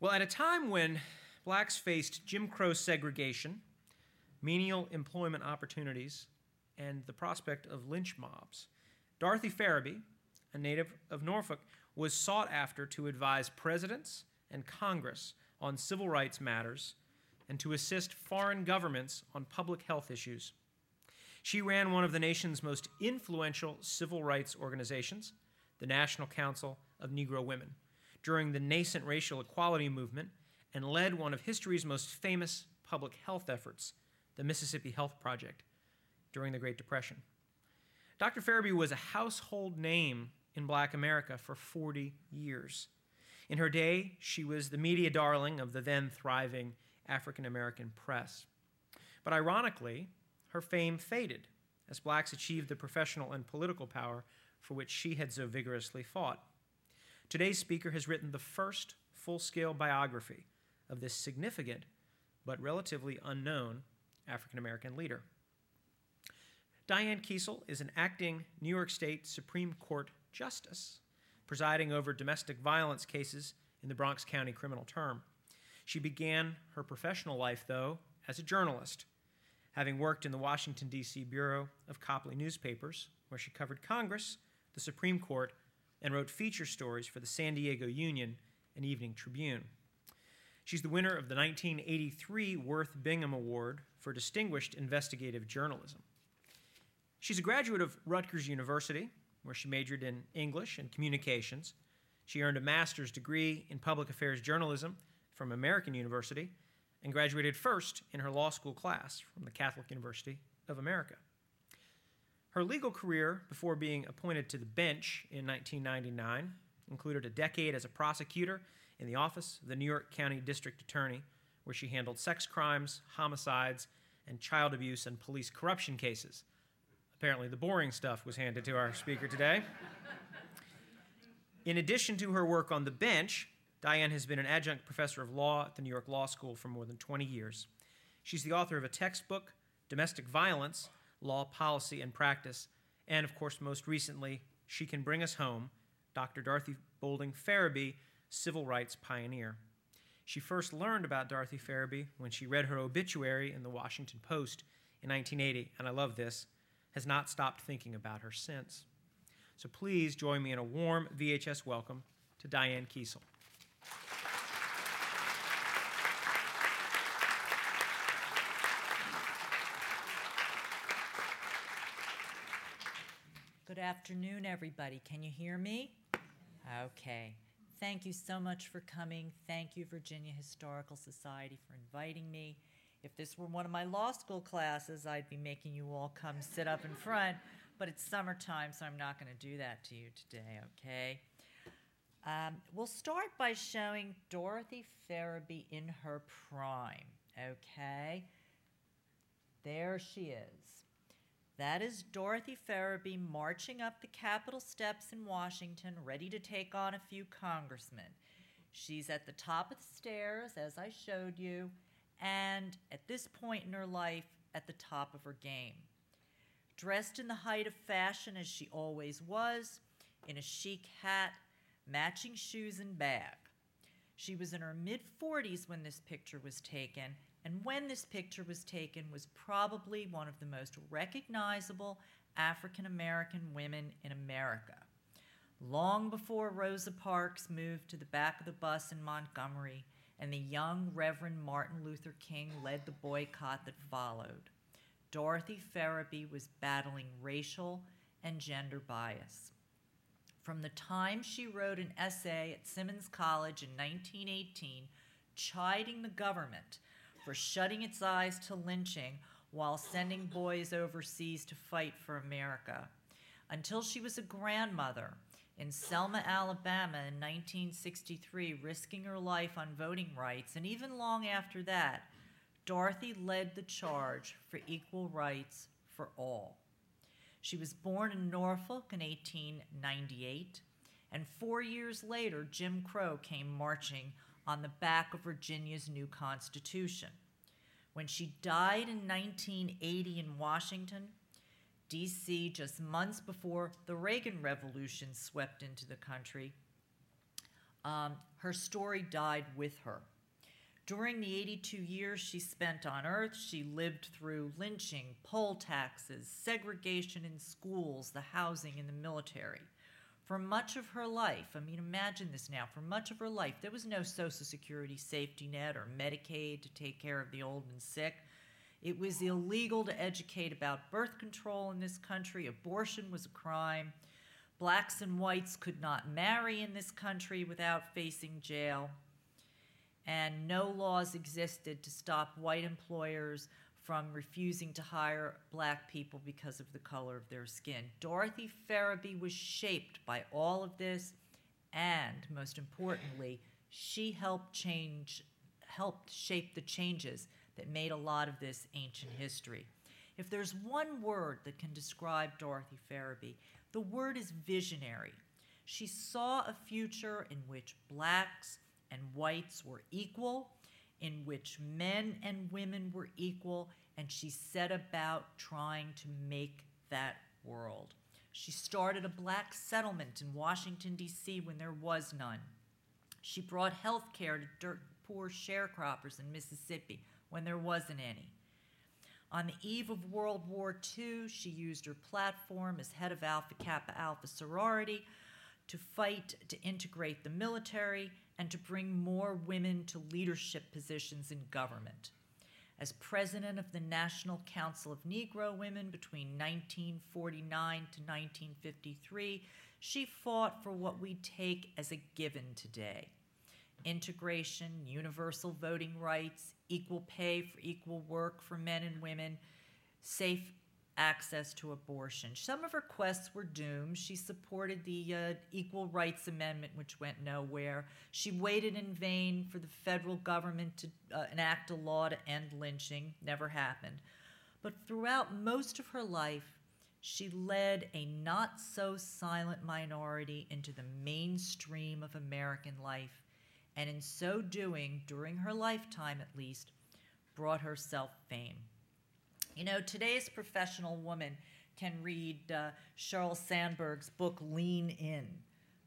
Well, at a time when blacks faced Jim Crow segregation, menial employment opportunities, and the prospect of lynch mobs, Dorothy Ferebee, a native of Norfolk, was sought after to advise presidents and Congress on civil rights matters and to assist foreign governments on public health issues. She ran one of the nation's most influential civil rights organizations, the National Council of Negro Women, during the nascent racial equality movement and led one of history's most famous public health efforts, the Mississippi Health Project, during the Great Depression. Dr. Ferebee was a household name in black America for 40 years. In her day, she was the media darling of the then thriving African American press. But ironically, her fame faded as blacks achieved the professional and political power for which she had so vigorously fought. Today's speaker has written the first full scale biography of this significant but relatively unknown African American leader. Diane Kiesel is an acting New York State Supreme Court justice presiding over domestic violence cases in the Bronx County criminal term. She began her professional life, though, as a journalist, having worked in the Washington, D.C. Bureau of Copley newspapers, where she covered Congress, the Supreme Court, and wrote feature stories for the San Diego Union and Evening Tribune. She's the winner of the 1983 Worth Bingham Award for Distinguished Investigative Journalism. She's a graduate of Rutgers University where she majored in English and communications. She earned a master's degree in public affairs journalism from American University and graduated first in her law school class from the Catholic University of America. Her legal career before being appointed to the bench in 1999 included a decade as a prosecutor in the office of the New York County District Attorney, where she handled sex crimes, homicides, and child abuse and police corruption cases Apparently, the boring stuff was handed to our speaker today. In addition to her work on the bench, Diane has been an adjunct professor of law at the New York Law School for more than 20 years. She's the author of a textbook, Domestic Violence Law, Policy, and Practice, and of course, most recently, She Can Bring Us Home, Dr. Dorothy Boulding Ferebee, Civil Rights Pioneer. She first learned about Dorothy Ferebee when she read her obituary in the Washington Post in 1980, and I love this has not stopped thinking about her since. So please join me in a warm VHS welcome to Diane Kiesel. Afternoon, everybody. Can you hear me? Okay. Thank you so much for coming. Thank you, Virginia Historical Society, for inviting me. If this were one of my law school classes, I'd be making you all come sit up in front, but it's summertime, so I'm not going to do that to you today, okay? Um, we'll start by showing Dorothy Ferebee in her prime, okay? There she is. That is Dorothy Ferebee marching up the Capitol steps in Washington, ready to take on a few congressmen. She's at the top of the stairs, as I showed you and at this point in her life, at the top of her game. Dressed in the height of fashion as she always was, in a chic hat, matching shoes, and bag. She was in her mid 40s when this picture was taken, and when this picture was taken was probably one of the most recognizable African American women in America. Long before Rosa Parks moved to the back of the bus in Montgomery, and the young Reverend Martin Luther King led the boycott that followed. Dorothy Ferebee was battling racial and gender bias. From the time she wrote an essay at Simmons College in 1918, chiding the government for shutting its eyes to lynching while sending boys overseas to fight for America, until she was a grandmother in Selma, Alabama in 1963, risking her life on voting rights, and even long after that, Dorothy led the charge for equal rights for all. She was born in Norfolk in 1898, and four years later, Jim Crow came marching on the back of Virginia's new Constitution. When she died in 1980 in Washington, D.C., just months before the Reagan Revolution swept into the country. Um, Her story died with her. During the 82 years she spent on Earth, she lived through lynching, poll taxes, segregation in schools, the housing, and the military. For much of her life, I mean, imagine this now, for much of her life, there was no Social Security safety net or Medicaid to take care of the old and sick. It was illegal to educate about birth control in this country, abortion was a crime. Blacks and whites could not marry in this country without facing jail. And no laws existed to stop white employers from refusing to hire black people because of the color of their skin. Dorothy Ferebee was shaped by all of this, and most importantly, she helped change, helped shape the changes that made a lot of this ancient history. If there's one word that can describe Dorothy Ferebee, the word is visionary. She saw a future in which blacks and whites were equal, in which men and women were equal, and she set about trying to make that world. She started a black settlement in Washington, D.C. when there was none. She brought health care to dirt poor sharecroppers in Mississippi when there wasn't any. On the eve of World War II, she used her platform as head of Alpha Kappa Alpha sorority to fight to integrate the military and to bring more women to leadership positions in government. As president of the National Council of Negro Women between 1949 to 1953, she fought for what we take as a given today integration, universal voting rights, equal pay for equal work for men and women, safe access to abortion. Some of her quests were doomed. She supported the uh, Equal Rights Amendment, which went nowhere. She waited in vain for the federal government to uh, enact a law to end lynching, never happened. But throughout most of her life, she led a not so silent minority into the mainstream of American life, and in so doing, during her lifetime at least, brought herself fame. You know, today's professional woman can read uh, Sheryl Sandberg's book Lean In,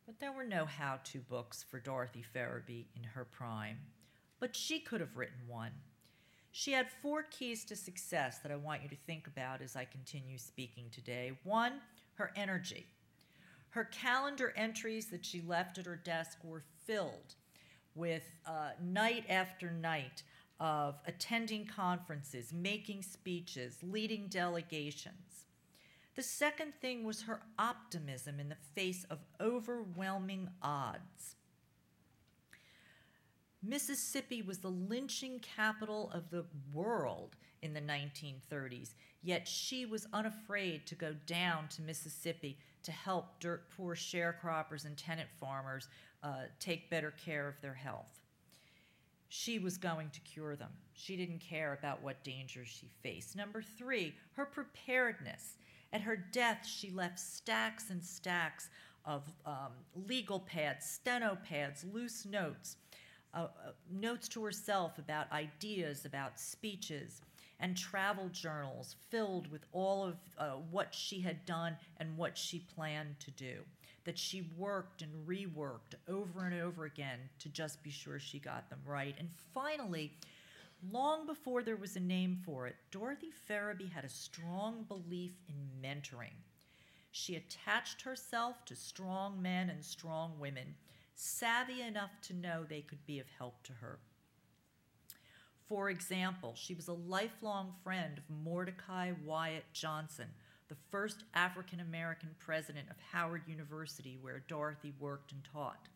but there were no how to books for Dorothy Ferebee in her prime. But she could have written one. She had four keys to success that I want you to think about as I continue speaking today. One, her energy. Her calendar entries that she left at her desk were filled with uh, night after night of attending conferences, making speeches, leading delegations. The second thing was her optimism in the face of overwhelming odds. Mississippi was the lynching capital of the world in the 1930s, yet she was unafraid to go down to Mississippi to help dirt poor sharecroppers and tenant farmers uh, take better care of their health she was going to cure them. She didn't care about what dangers she faced. Number three, her preparedness. At her death, she left stacks and stacks of um, legal pads, steno pads, loose notes, uh, uh, notes to herself about ideas, about speeches, and travel journals filled with all of uh, what she had done and what she planned to do that she worked and reworked over and over again to just be sure she got them right. And finally, long before there was a name for it, Dorothy Ferebee had a strong belief in mentoring. She attached herself to strong men and strong women, savvy enough to know they could be of help to her. For example, she was a lifelong friend of Mordecai Wyatt Johnson the first African American president of Howard University, where Dorothy worked and taught.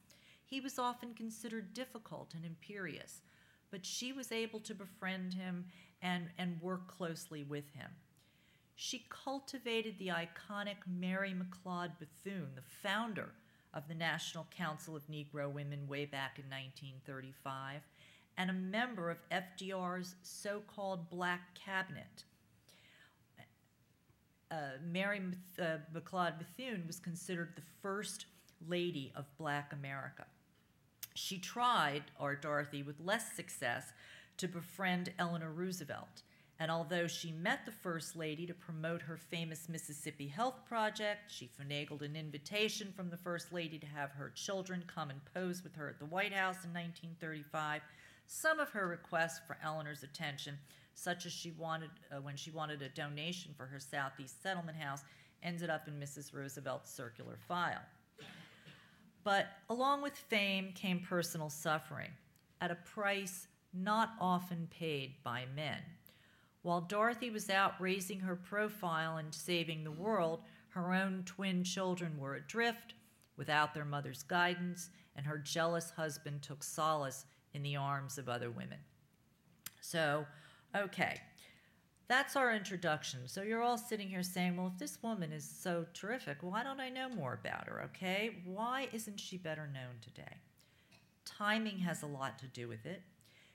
He was often considered difficult and imperious, but she was able to befriend him and, and work closely with him. She cultivated the iconic Mary McLeod Bethune, the founder of the National Council of Negro Women way back in 1935, and a member of FDR's so called Black Cabinet uh, Mary uh, McLeod Bethune was considered the first lady of black America. She tried, or Dorothy, with less success, to befriend Eleanor Roosevelt. And although she met the First Lady to promote her famous Mississippi Health Project, she finagled an invitation from the First Lady to have her children come and pose with her at the White House in 1935. Some of her requests for Eleanor's attention, such as she wanted uh, when she wanted a donation for her Southeast Settlement House, ended up in Mrs. Roosevelt's circular file. But along with fame came personal suffering, at a price not often paid by men. While Dorothy was out raising her profile and saving the world, her own twin children were adrift without their mother's guidance, and her jealous husband took solace in the arms of other women. So, okay, that's our introduction. So, you're all sitting here saying, well, if this woman is so terrific, why don't I know more about her, okay? Why isn't she better known today? Timing has a lot to do with it.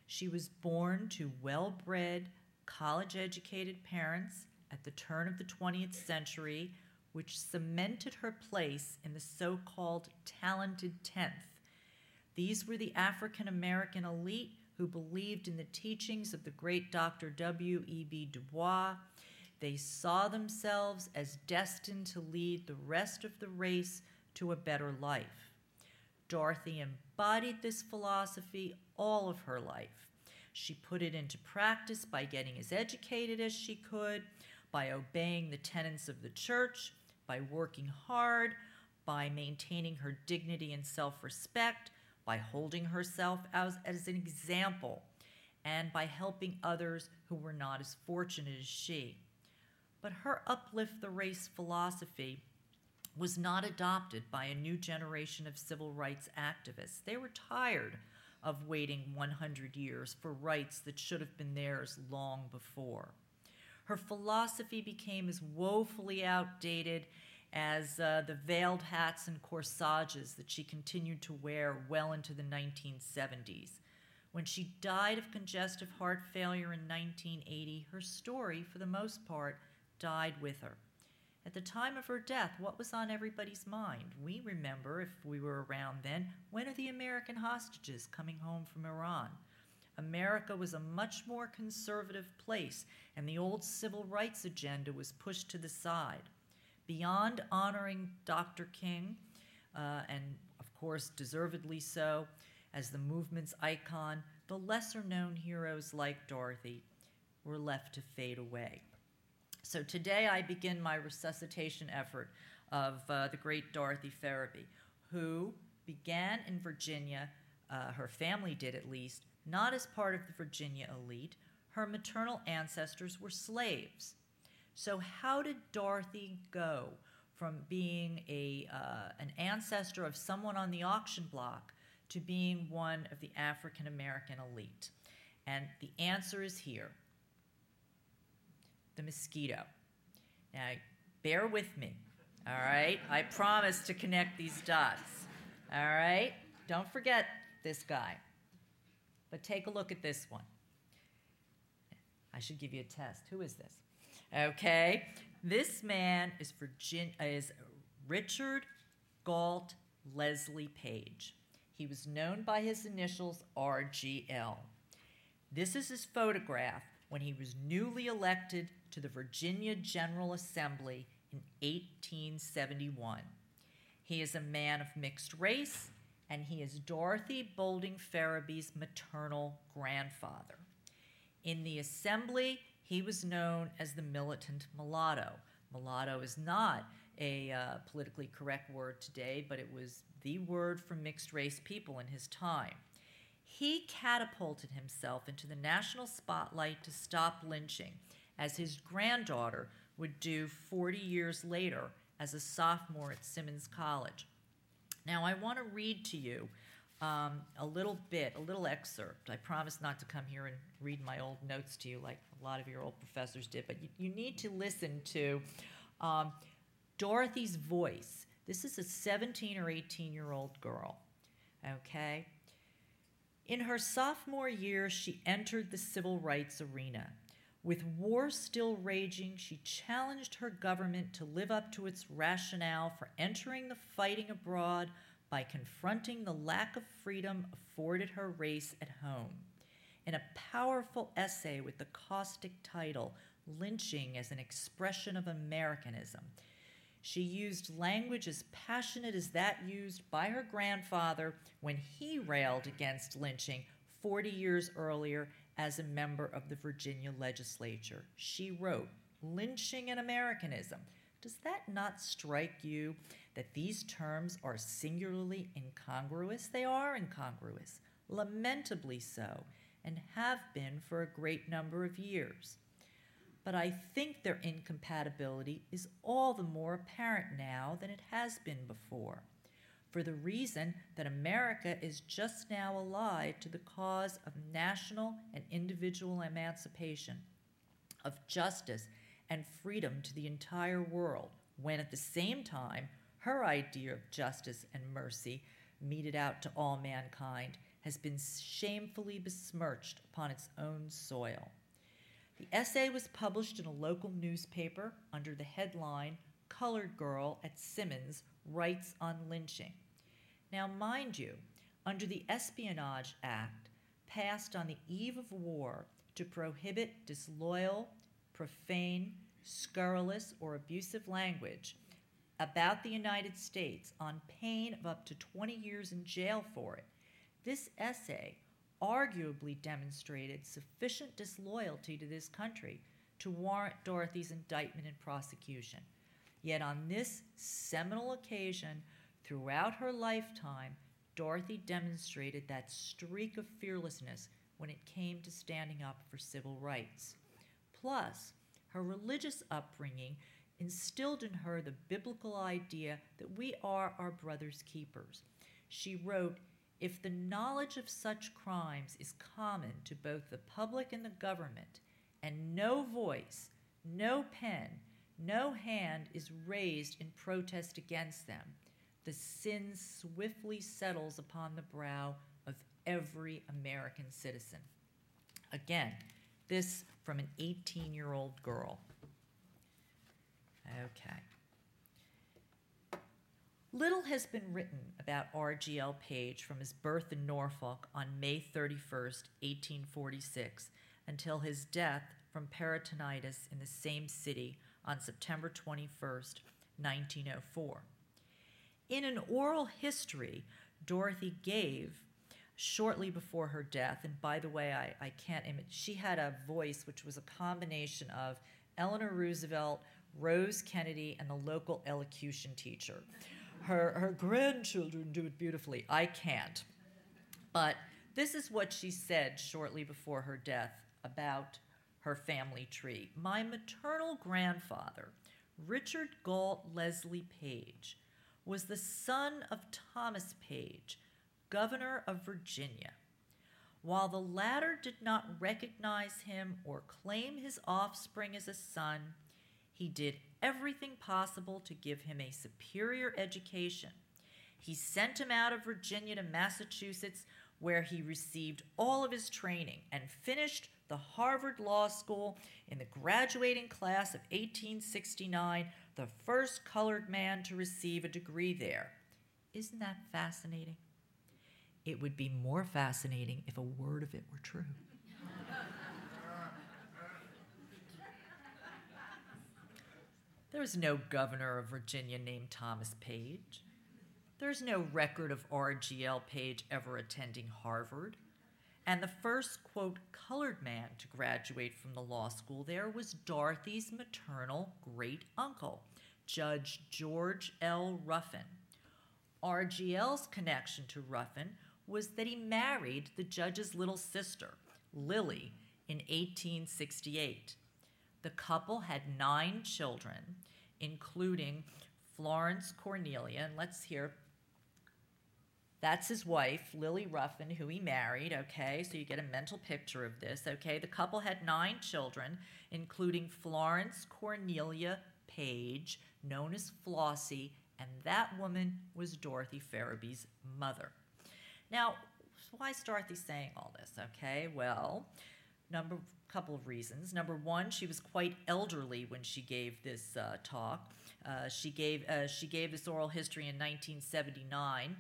She was born to well bred, college educated parents at the turn of the 20th century, which cemented her place in the so called talented 10th. These were the African American elite who believed in the teachings of the great Dr. W.E.B. Du Bois. They saw themselves as destined to lead the rest of the race to a better life. Dorothy embodied this philosophy all of her life. She put it into practice by getting as educated as she could, by obeying the tenets of the church, by working hard, by maintaining her dignity and self respect, by holding herself as, as an example, and by helping others who were not as fortunate as she. But her uplift the race philosophy was not adopted by a new generation of civil rights activists. They were tired of waiting 100 years for rights that should have been theirs long before. Her philosophy became as woefully outdated as uh, the veiled hats and corsages that she continued to wear well into the 1970s. When she died of congestive heart failure in 1980, her story, for the most part, died with her. At the time of her death, what was on everybody's mind? We remember, if we were around then, when are the American hostages coming home from Iran? America was a much more conservative place, and the old civil rights agenda was pushed to the side. Beyond honoring Dr. King, uh, and of course, deservedly so, as the movement's icon, the lesser known heroes like Dorothy were left to fade away. So today I begin my resuscitation effort of uh, the great Dorothy Ferebee, who began in Virginia, uh, her family did at least, not as part of the Virginia elite. Her maternal ancestors were slaves. So, how did Dorothy go from being a, uh, an ancestor of someone on the auction block to being one of the African American elite? And the answer is here the mosquito. Now, bear with me, all right? I promise to connect these dots, all right? Don't forget this guy. But take a look at this one. I should give you a test. Who is this? Okay, this man is, Virgin- is Richard Gault Leslie Page. He was known by his initials RGL. This is his photograph when he was newly elected to the Virginia General Assembly in 1871. He is a man of mixed race, and he is Dorothy Boulding Ferebee's maternal grandfather. In the assembly, he was known as the militant mulatto. Mulatto is not a uh, politically correct word today, but it was the word for mixed race people in his time. He catapulted himself into the national spotlight to stop lynching as his granddaughter would do 40 years later as a sophomore at Simmons College. Now, I want to read to you um, a little bit, a little excerpt. I promise not to come here and read my old notes to you like a lot of your old professors did, but you, you need to listen to um, Dorothy's voice. This is a 17 or 18 year old girl, okay? In her sophomore year, she entered the civil rights arena. With war still raging, she challenged her government to live up to its rationale for entering the fighting abroad by confronting the lack of freedom afforded her race at home. in a powerful essay with the caustic title Lynching as an Expression of Americanism. She used language as passionate as that used by her grandfather when he railed against lynching 40 years earlier as a member of the Virginia legislature. She wrote, Lynching and Americanism. Does that not strike you that these terms are singularly incongruous? They are incongruous, lamentably so, and have been for a great number of years. But I think their incompatibility is all the more apparent now than it has been before for the reason that America is just now alive to the cause of national and individual emancipation, of justice and freedom to the entire world, when at the same time her idea of justice and mercy meted out to all mankind has been shamefully besmirched upon its own soil. The essay was published in a local newspaper under the headline Colored Girl at Simmons Writes on Lynching. Now, mind you, under the Espionage Act, passed on the eve of war to prohibit disloyal, profane, scurrilous, or abusive language about the United States on pain of up to 20 years in jail for it, this essay arguably demonstrated sufficient disloyalty to this country to warrant Dorothy's indictment and prosecution. Yet on this seminal occasion, Throughout her lifetime, Dorothy demonstrated that streak of fearlessness when it came to standing up for civil rights. Plus, her religious upbringing instilled in her the biblical idea that we are our brother's keepers. She wrote, If the knowledge of such crimes is common to both the public and the government, and no voice, no pen, no hand is raised in protest against them, the sin swiftly settles upon the brow of every American citizen. Again, this from an 18 year old girl. Okay. Little has been written about R.G.L. Page from his birth in Norfolk on May 31st, 1846, until his death from peritonitis in the same city on September 21st, 1904 in an oral history Dorothy gave shortly before her death, and by the way, I, I can't image, she had a voice which was a combination of Eleanor Roosevelt, Rose Kennedy, and the local elocution teacher. Her, her grandchildren do it beautifully. I can't. But this is what she said shortly before her death about her family tree. My maternal grandfather, Richard Gault Leslie Page, was the son of Thomas Page, governor of Virginia. While the latter did not recognize him or claim his offspring as a son, he did everything possible to give him a superior education. He sent him out of Virginia to Massachusetts, where he received all of his training and finished the Harvard Law School in the graduating class of 1869 the first colored man to receive a degree there. Isn't that fascinating? It would be more fascinating if a word of it were true. There's no governor of Virginia named Thomas Page. There's no record of R.G.L. Page ever attending Harvard. And the first, quote, colored man to graduate from the law school there was Dorothy's maternal great uncle, Judge George L. Ruffin. RGL's connection to Ruffin was that he married the judge's little sister, Lily, in 1868. The couple had nine children, including Florence Cornelia, and let's hear that's his wife, Lily Ruffin, who he married, okay? So you get a mental picture of this, okay? The couple had nine children, including Florence Cornelia Page, known as Flossie, and that woman was Dorothy Ferebee's mother. Now, why is Dorothy saying all this, okay? Well, number couple of reasons. Number one, she was quite elderly when she gave this uh, talk. Uh, she gave uh, she gave this oral history in 1979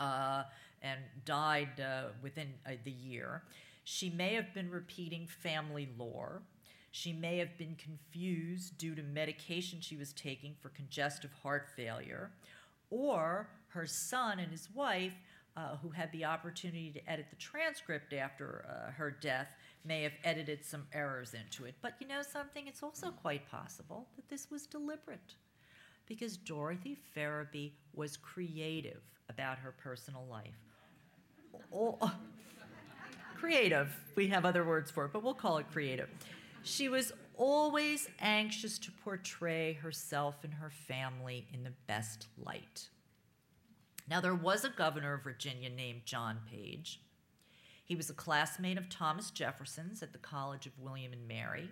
uh, and died uh, within uh, the year. She may have been repeating family lore. She may have been confused due to medication she was taking for congestive heart failure. Or her son and his wife, uh, who had the opportunity to edit the transcript after uh, her death, may have edited some errors into it. But you know something? It's also quite possible that this was deliberate because Dorothy Ferebee was creative about her personal life. Oh, creative, we have other words for it, but we'll call it creative. She was always anxious to portray herself and her family in the best light. Now, there was a governor of Virginia named John Page. He was a classmate of Thomas Jefferson's at the College of William and Mary,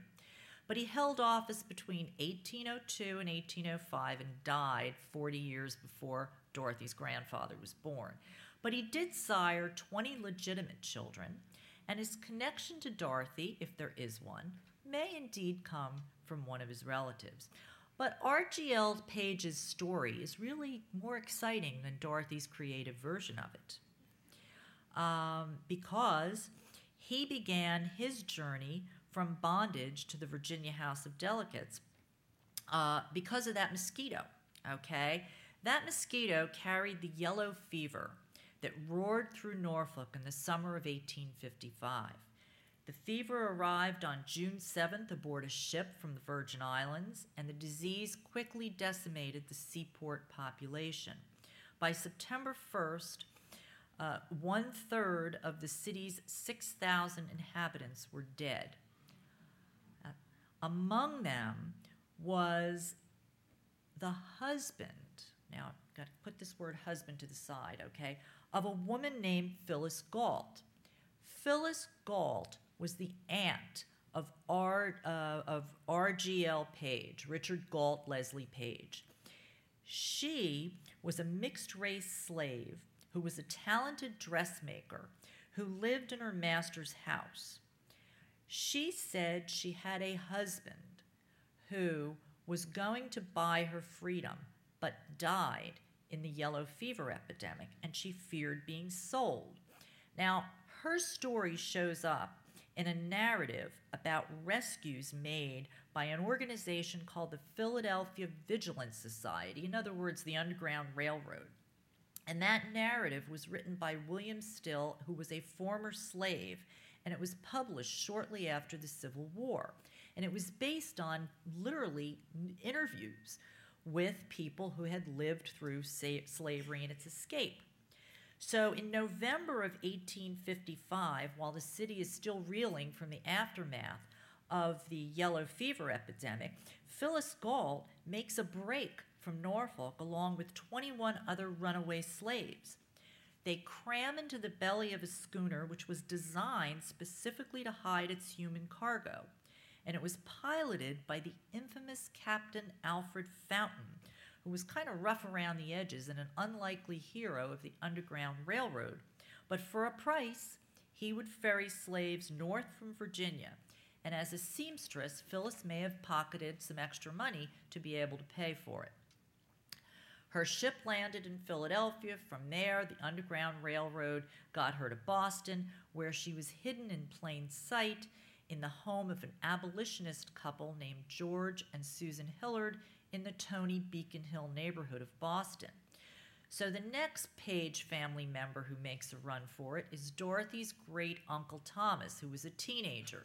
but he held office between 1802 and 1805 and died 40 years before Dorothy's grandfather was born. But he did sire 20 legitimate children, and his connection to Dorothy, if there is one, may indeed come from one of his relatives. But R.G.L. Page's story is really more exciting than Dorothy's creative version of it um, because he began his journey from bondage to the Virginia House of Delegates uh, because of that mosquito. Okay? That mosquito carried the yellow fever that roared through Norfolk in the summer of 1855. The fever arrived on June 7th aboard a ship from the Virgin Islands, and the disease quickly decimated the seaport population. By September 1st, uh, one third of the city's 6,000 inhabitants were dead. Uh, among them was the husband, now I've got to put this word husband to the side, okay, of a woman named Phyllis Gault. Phyllis Gault was the aunt of, R, uh, of R.G.L. Page, Richard Gault Leslie Page. She was a mixed race slave who was a talented dressmaker who lived in her master's house. She said she had a husband who was going to buy her freedom but died in the yellow fever epidemic and she feared being sold. Now, her story shows up in a narrative about rescues made by an organization called the Philadelphia Vigilance Society, in other words, the Underground Railroad. And that narrative was written by William Still, who was a former slave, and it was published shortly after the Civil War. And it was based on literally interviews with people who had lived through slavery and its escape. So, in November of 1855, while the city is still reeling from the aftermath of the yellow fever epidemic, Phyllis Gault makes a break from Norfolk along with 21 other runaway slaves. They cram into the belly of a schooner which was designed specifically to hide its human cargo, and it was piloted by the infamous Captain Alfred Fountain, who was kind of rough around the edges and an unlikely hero of the Underground Railroad. But for a price, he would ferry slaves north from Virginia. And as a seamstress, Phyllis may have pocketed some extra money to be able to pay for it. Her ship landed in Philadelphia. From there, the Underground Railroad got her to Boston, where she was hidden in plain sight in the home of an abolitionist couple named George and Susan Hillard in the Tony Beacon Hill neighborhood of Boston. So, the next Page family member who makes a run for it is Dorothy's great uncle Thomas, who was a teenager.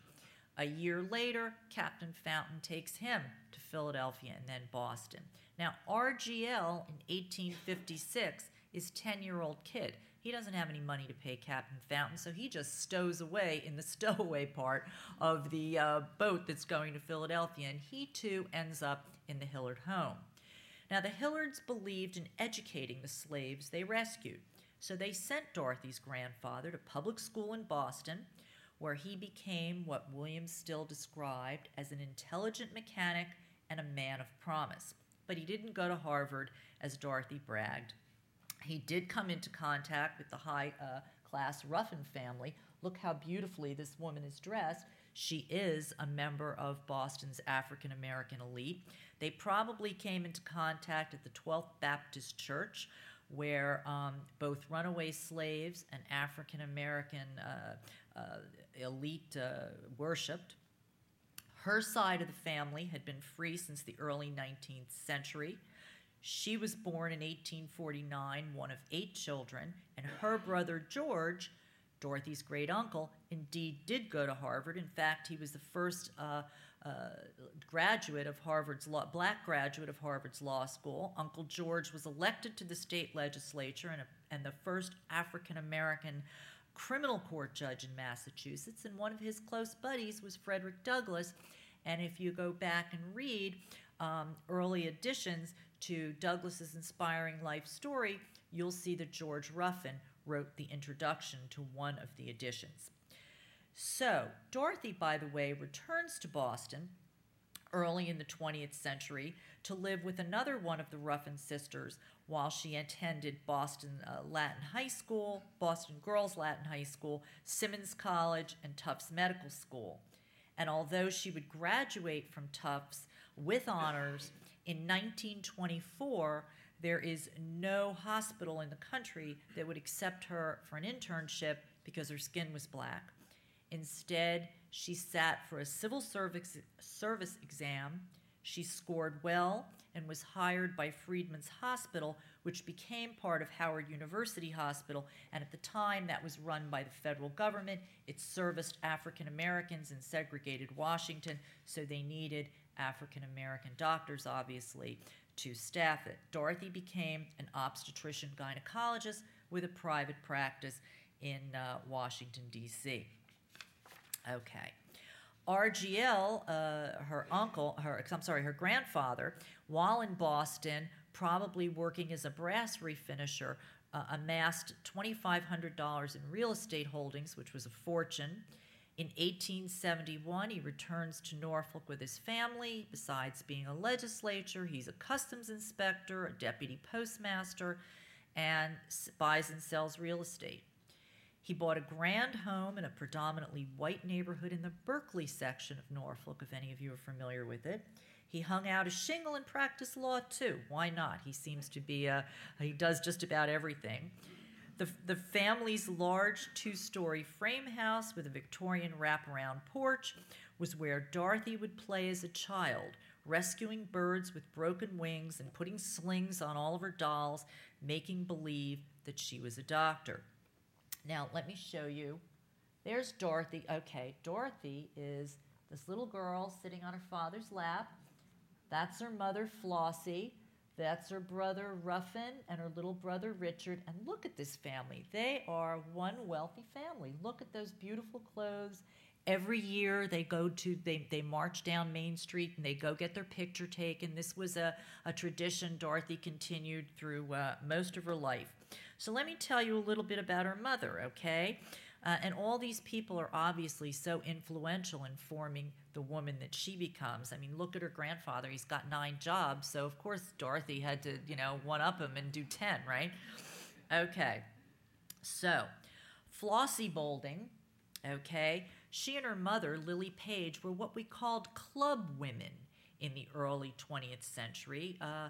A year later, Captain Fountain takes him to Philadelphia and then Boston. Now, RGL in 1856 is 10-year-old kid. He doesn't have any money to pay Captain Fountain, so he just stows away in the stowaway part of the uh, boat that's going to Philadelphia, and he too ends up in the Hillard home. Now, the Hillards believed in educating the slaves they rescued, so they sent Dorothy's grandfather to public school in Boston, where he became what William Still described as an intelligent mechanic and a man of promise but he didn't go to Harvard as Dorothy bragged. He did come into contact with the high uh, class Ruffin family. Look how beautifully this woman is dressed. She is a member of Boston's African American elite. They probably came into contact at the 12th Baptist Church, where um, both runaway slaves and African American uh, uh, elite uh, worshipped. Her side of the family had been free since the early 19th century. She was born in 1849, one of eight children, and her brother George, Dorothy's great uncle, indeed did go to Harvard. In fact, he was the first uh, uh, graduate of Harvard's law, black graduate of Harvard's law school. Uncle George was elected to the state legislature and, a, and the first African American criminal court judge in Massachusetts. And one of his close buddies was Frederick Douglass. And if you go back and read um, early editions to Douglass's inspiring life story, you'll see that George Ruffin wrote the introduction to one of the editions. So, Dorothy, by the way, returns to Boston early in the 20th century to live with another one of the Ruffin sisters while she attended Boston uh, Latin High School, Boston Girls Latin High School, Simmons College, and Tufts Medical School. And although she would graduate from Tufts with honors in 1924, there is no hospital in the country that would accept her for an internship because her skin was black. Instead, she sat for a civil service, service exam. She scored well and was hired by Freedman's Hospital, which became part of Howard University Hospital. And at the time, that was run by the federal government. It serviced African Americans in segregated Washington, so they needed African American doctors, obviously, to staff it. Dorothy became an obstetrician gynecologist with a private practice in uh, Washington, D.C. Okay. RGL, uh, her uncle, her I'm sorry, her grandfather, while in Boston, probably working as a brass refinisher, uh, amassed $2,500 in real estate holdings, which was a fortune. In 1871, he returns to Norfolk with his family. Besides being a legislator, he's a customs inspector, a deputy postmaster, and buys and sells real estate. He bought a grand home in a predominantly white neighborhood in the Berkeley section of Norfolk, if any of you are familiar with it. He hung out a shingle and practiced law too. Why not? He seems to be, a, he does just about everything. The, the family's large two story frame house with a Victorian wraparound porch was where Dorothy would play as a child, rescuing birds with broken wings and putting slings on all of her dolls, making believe that she was a doctor. Now, let me show you. There's Dorothy. Okay, Dorothy is this little girl sitting on her father's lap. That's her mother, Flossie. That's her brother, Ruffin, and her little brother, Richard. And look at this family. They are one wealthy family. Look at those beautiful clothes. Every year they go to, they, they march down Main Street and they go get their picture taken. This was a, a tradition Dorothy continued through uh, most of her life. So let me tell you a little bit about her mother, okay? Uh, and all these people are obviously so influential in forming the woman that she becomes. I mean, look at her grandfather. He's got nine jobs. So, of course, Dorothy had to, you know, one up him and do 10, right? Okay. So, Flossie Boulding, okay, she and her mother, Lily Page, were what we called club women in the early 20th century. Uh,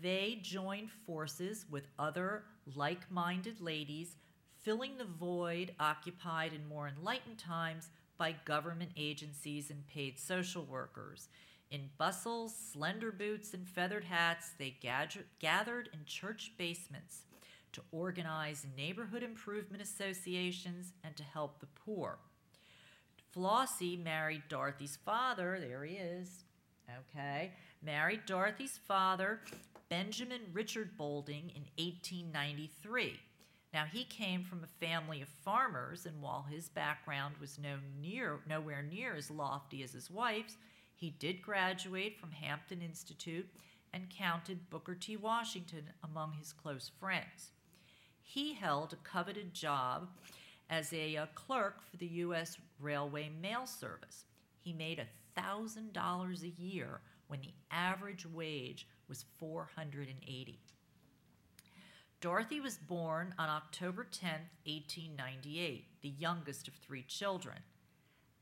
they joined forces with other like minded ladies, filling the void occupied in more enlightened times by government agencies and paid social workers. In bustles, slender boots, and feathered hats, they gathered in church basements to organize neighborhood improvement associations and to help the poor. Flossie married Dorothy's father, there he is, okay, married Dorothy's father Benjamin Richard Boulding in 1893. Now, he came from a family of farmers, and while his background was no near, nowhere near as lofty as his wife's, he did graduate from Hampton Institute and counted Booker T. Washington among his close friends. He held a coveted job as a, a clerk for the U.S. Railway Mail Service. He made $1,000 a year when the average wage was 480. Dorothy was born on October 10, 1898, the youngest of three children.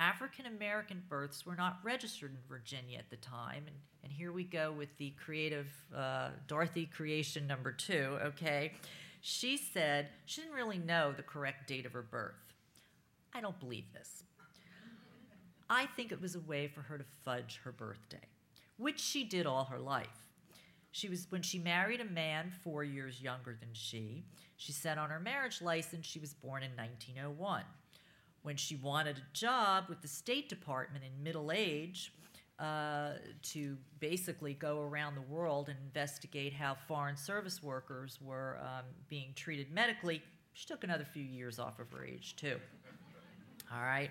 African American births were not registered in Virginia at the time. And, and here we go with the creative uh, Dorothy creation number two, okay? She said she didn't really know the correct date of her birth. I don't believe this. I think it was a way for her to fudge her birthday, which she did all her life. She was when she married a man 4 years younger than she. She said on her marriage license she was born in 1901. When she wanted a job with the State Department in middle age, uh, to basically go around the world and investigate how foreign service workers were um, being treated medically, she took another few years off of her age, too. All right.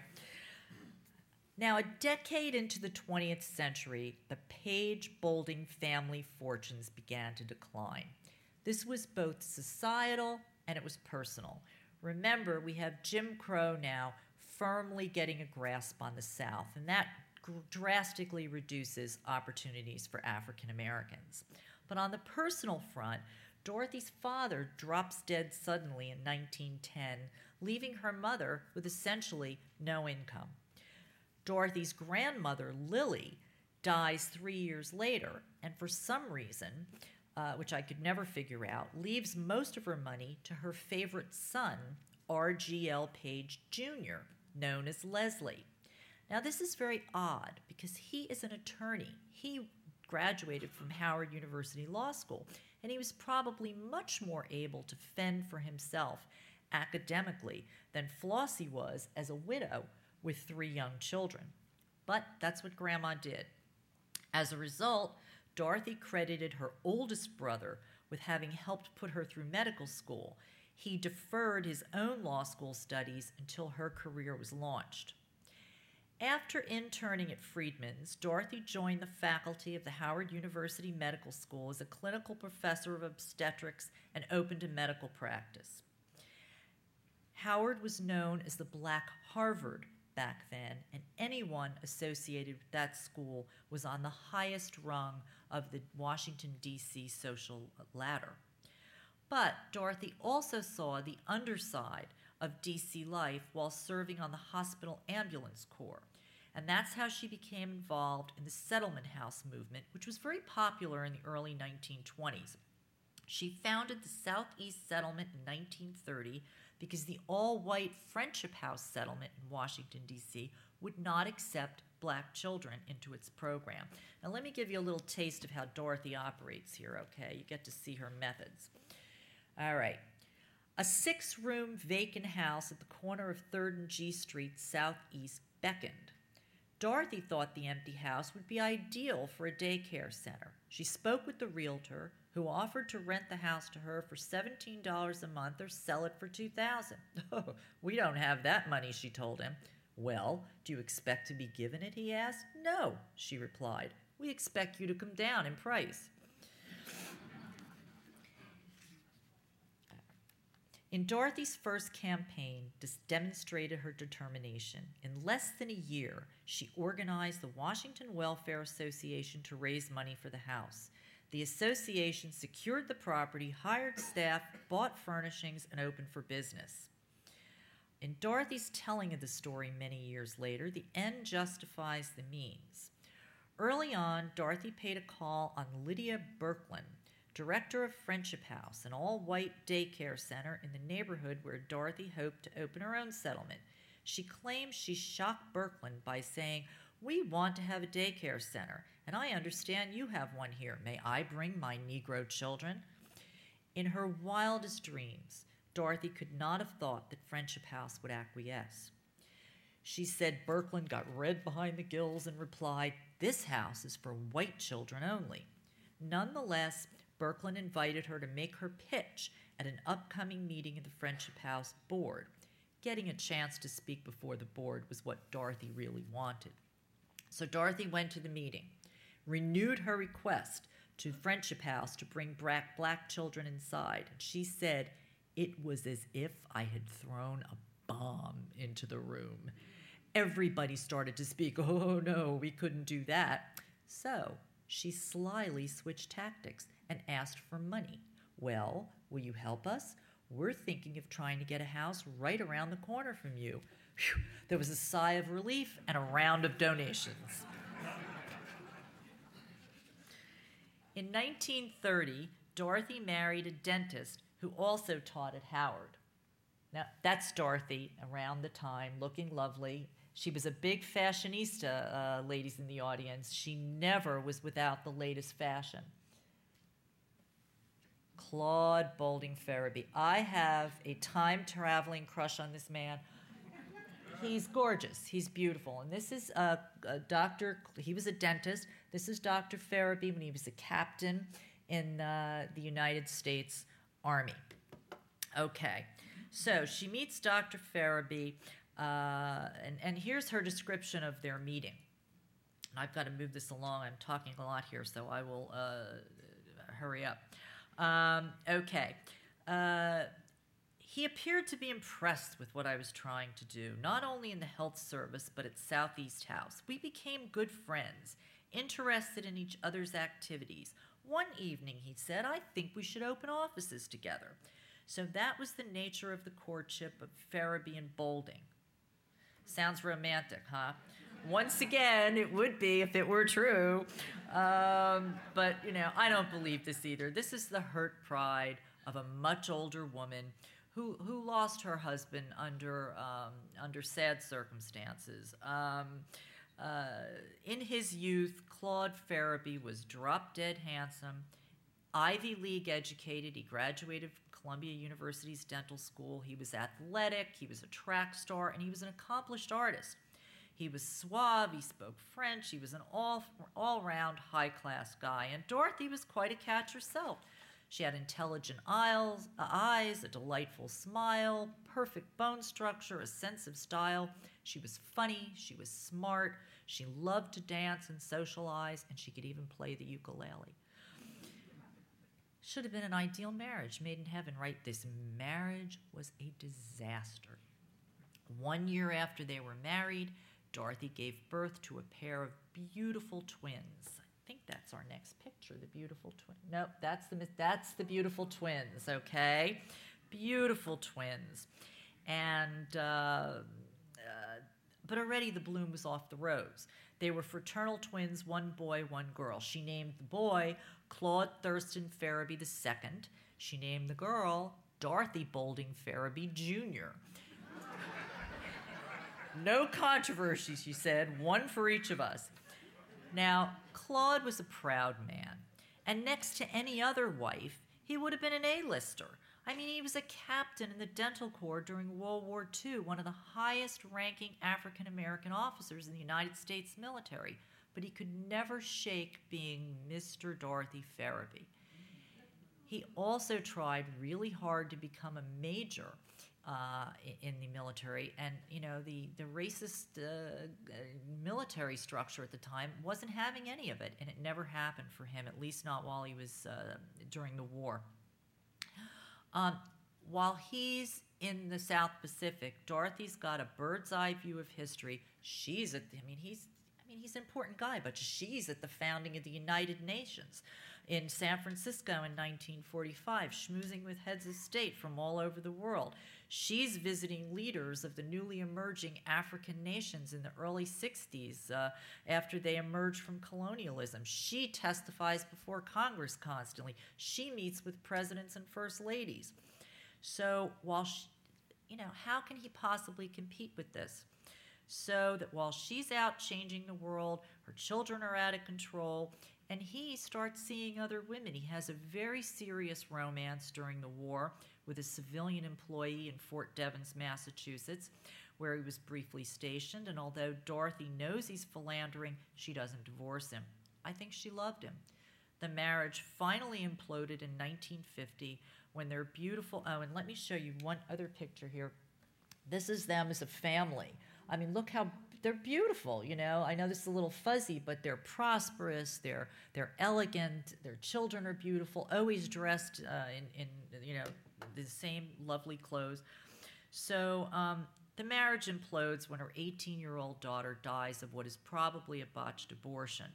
Now, a decade into the 20th century, the Page Boulding family fortunes began to decline. This was both societal and it was personal. Remember, we have Jim Crow now firmly getting a grasp on the South, and that drastically reduces opportunities for African Americans. But on the personal front, Dorothy's father drops dead suddenly in 1910, leaving her mother with essentially no income. Dorothy's grandmother, Lily, dies three years later, and for some reason, uh, which I could never figure out, leaves most of her money to her favorite son, R.G.L. Page Jr., known as Leslie. Now, this is very odd because he is an attorney. He graduated from Howard University Law School, and he was probably much more able to fend for himself academically than Flossie was as a widow with three young children. But that's what Grandma did. As a result, Dorothy credited her oldest brother with having helped put her through medical school. He deferred his own law school studies until her career was launched. After interning at Freedman's, Dorothy joined the faculty of the Howard University Medical School as a clinical professor of obstetrics and opened a medical practice. Howard was known as the Black Harvard back then, and anyone associated with that school was on the highest rung of the Washington, D.C. social ladder. But Dorothy also saw the underside of DC life while serving on the hospital ambulance corps. And that's how she became involved in the settlement house movement, which was very popular in the early 1920s. She founded the Southeast Settlement in 1930 because the all white Friendship House settlement in Washington, D.C. would not accept black children into its program. Now, let me give you a little taste of how Dorothy operates here, okay? You get to see her methods. All right. A six room vacant house at the corner of 3rd and G Street Southeast beckoned. Dorothy thought the empty house would be ideal for a daycare center. She spoke with the realtor, who offered to rent the house to her for $17 a month or sell it for 2000 Oh, we don't have that money, she told him. Well, do you expect to be given it? he asked. No, she replied. We expect you to come down in price. In Dorothy's first campaign, demonstrated her determination. In less than a year, she organized the Washington Welfare Association to raise money for the house. The association secured the property, hired staff, bought furnishings, and opened for business. In Dorothy's telling of the story many years later, the end justifies the means. Early on, Dorothy paid a call on Lydia Berkland, director of Friendship House, an all white daycare center in the neighborhood where Dorothy hoped to open her own settlement. She claims she shocked Berkland by saying, We want to have a daycare center, and I understand you have one here. May I bring my Negro children? In her wildest dreams, Dorothy could not have thought that Friendship House would acquiesce. She said Berkland got red behind the gills and replied, This house is for white children only. Nonetheless, Berkland invited her to make her pitch at an upcoming meeting of the Friendship House board. Getting a chance to speak before the board was what Dorothy really wanted. So Dorothy went to the meeting, renewed her request to Friendship House to bring black, children inside. She said, It was as if I had thrown a bomb into the room. Everybody started to speak. Oh no, we couldn't do that. So she slyly switched tactics and asked for money. Well, will you help us? We're thinking of trying to get a house right around the corner from you. Whew, There was a sigh of relief and a round of donations. In 1930, Dorothy married a dentist who also taught at Howard. Now, that's Dorothy around the time, looking lovely. She was a big fashionista, uh, ladies in the audience. She never was without the latest fashion. Claude Boulding Ferebee. I have a time traveling crush on this man. He's gorgeous. He's beautiful. And this is a, a doctor, he was a dentist. This is Dr. Ferebee when he was a captain in uh, the United States Army. Okay, so she meets Dr. Ferebee, uh, and, and here's her description of their meeting. I've got to move this along. I'm talking a lot here, so I will uh, hurry up. Um, okay. Uh, he appeared to be impressed with what I was trying to do, not only in the health service, but at Southeast House. We became good friends, interested in each other's activities. One evening, he said, I think we should open offices together. So that was the nature of the courtship of Ferebee and Boulding. Sounds romantic, huh? Once again, it would be if it were true. Um, but, you know, I don't believe this either. This is the hurt pride of a much older woman who, who lost her husband under, um, under sad circumstances. Um, uh, in his youth, Claude Ferebee was drop dead handsome, Ivy League educated. He graduated from Columbia University's dental school. He was athletic, he was a track star, and he was an accomplished artist. He was suave, he spoke French, he was an all, all round high class guy, and Dorothy was quite a catch herself. She had intelligent eyes, eyes, a delightful smile, perfect bone structure, a sense of style. She was funny, she was smart, she loved to dance and socialize, and she could even play the ukulele. Should have been an ideal marriage, made in heaven, right? This marriage was a disaster. One year after they were married, Dorothy gave birth to a pair of beautiful twins. I think that's our next picture, the beautiful twin. Nope, that's the that's the beautiful twins. Okay, beautiful twins, and uh, uh, but already the bloom was off the rose. They were fraternal twins, one boy, one girl. She named the boy Claude Thurston Ferebee II. She named the girl Dorothy Boulding Ferebee Jr. No controversy, she said, one for each of us. Now, Claude was a proud man, and next to any other wife, he would have been an A-lister. I mean, he was a captain in the dental corps during World War II, one of the highest ranking African American officers in the United States military, but he could never shake being Mr. Dorothy Ferebee. He also tried really hard to become a major uh, in the military, and you know the the racist uh, military structure at the time wasn't having any of it, and it never happened for him, at least not while he was uh, during the war. Um, while he's in the South Pacific, Dorothy's got a bird's eye view of history. She's at, I mean, he's, I mean, he's an important guy, but she's at the founding of the United Nations in San Francisco in 1945, schmoozing with heads of state from all over the world. She's visiting leaders of the newly emerging African nations in the early 60s uh, after they emerged from colonialism. She testifies before Congress constantly. She meets with presidents and first ladies. So, while she, you know, how can he possibly compete with this? So that while she's out changing the world, her children are out of control, and he starts seeing other women. He has a very serious romance during the war with a civilian employee in Fort Devens, Massachusetts, where he was briefly stationed. And although Dorothy knows he's philandering, she doesn't divorce him. I think she loved him. The marriage finally imploded in 1950 when their beautiful. Oh, and let me show you one other picture here. This is them as a family. I mean, look how they're beautiful, you know. I know this is a little fuzzy, but they're prosperous. They're they're elegant. Their children are beautiful, always dressed uh, in in you know the same lovely clothes. So um, the marriage implodes when her 18-year-old daughter dies of what is probably a botched abortion.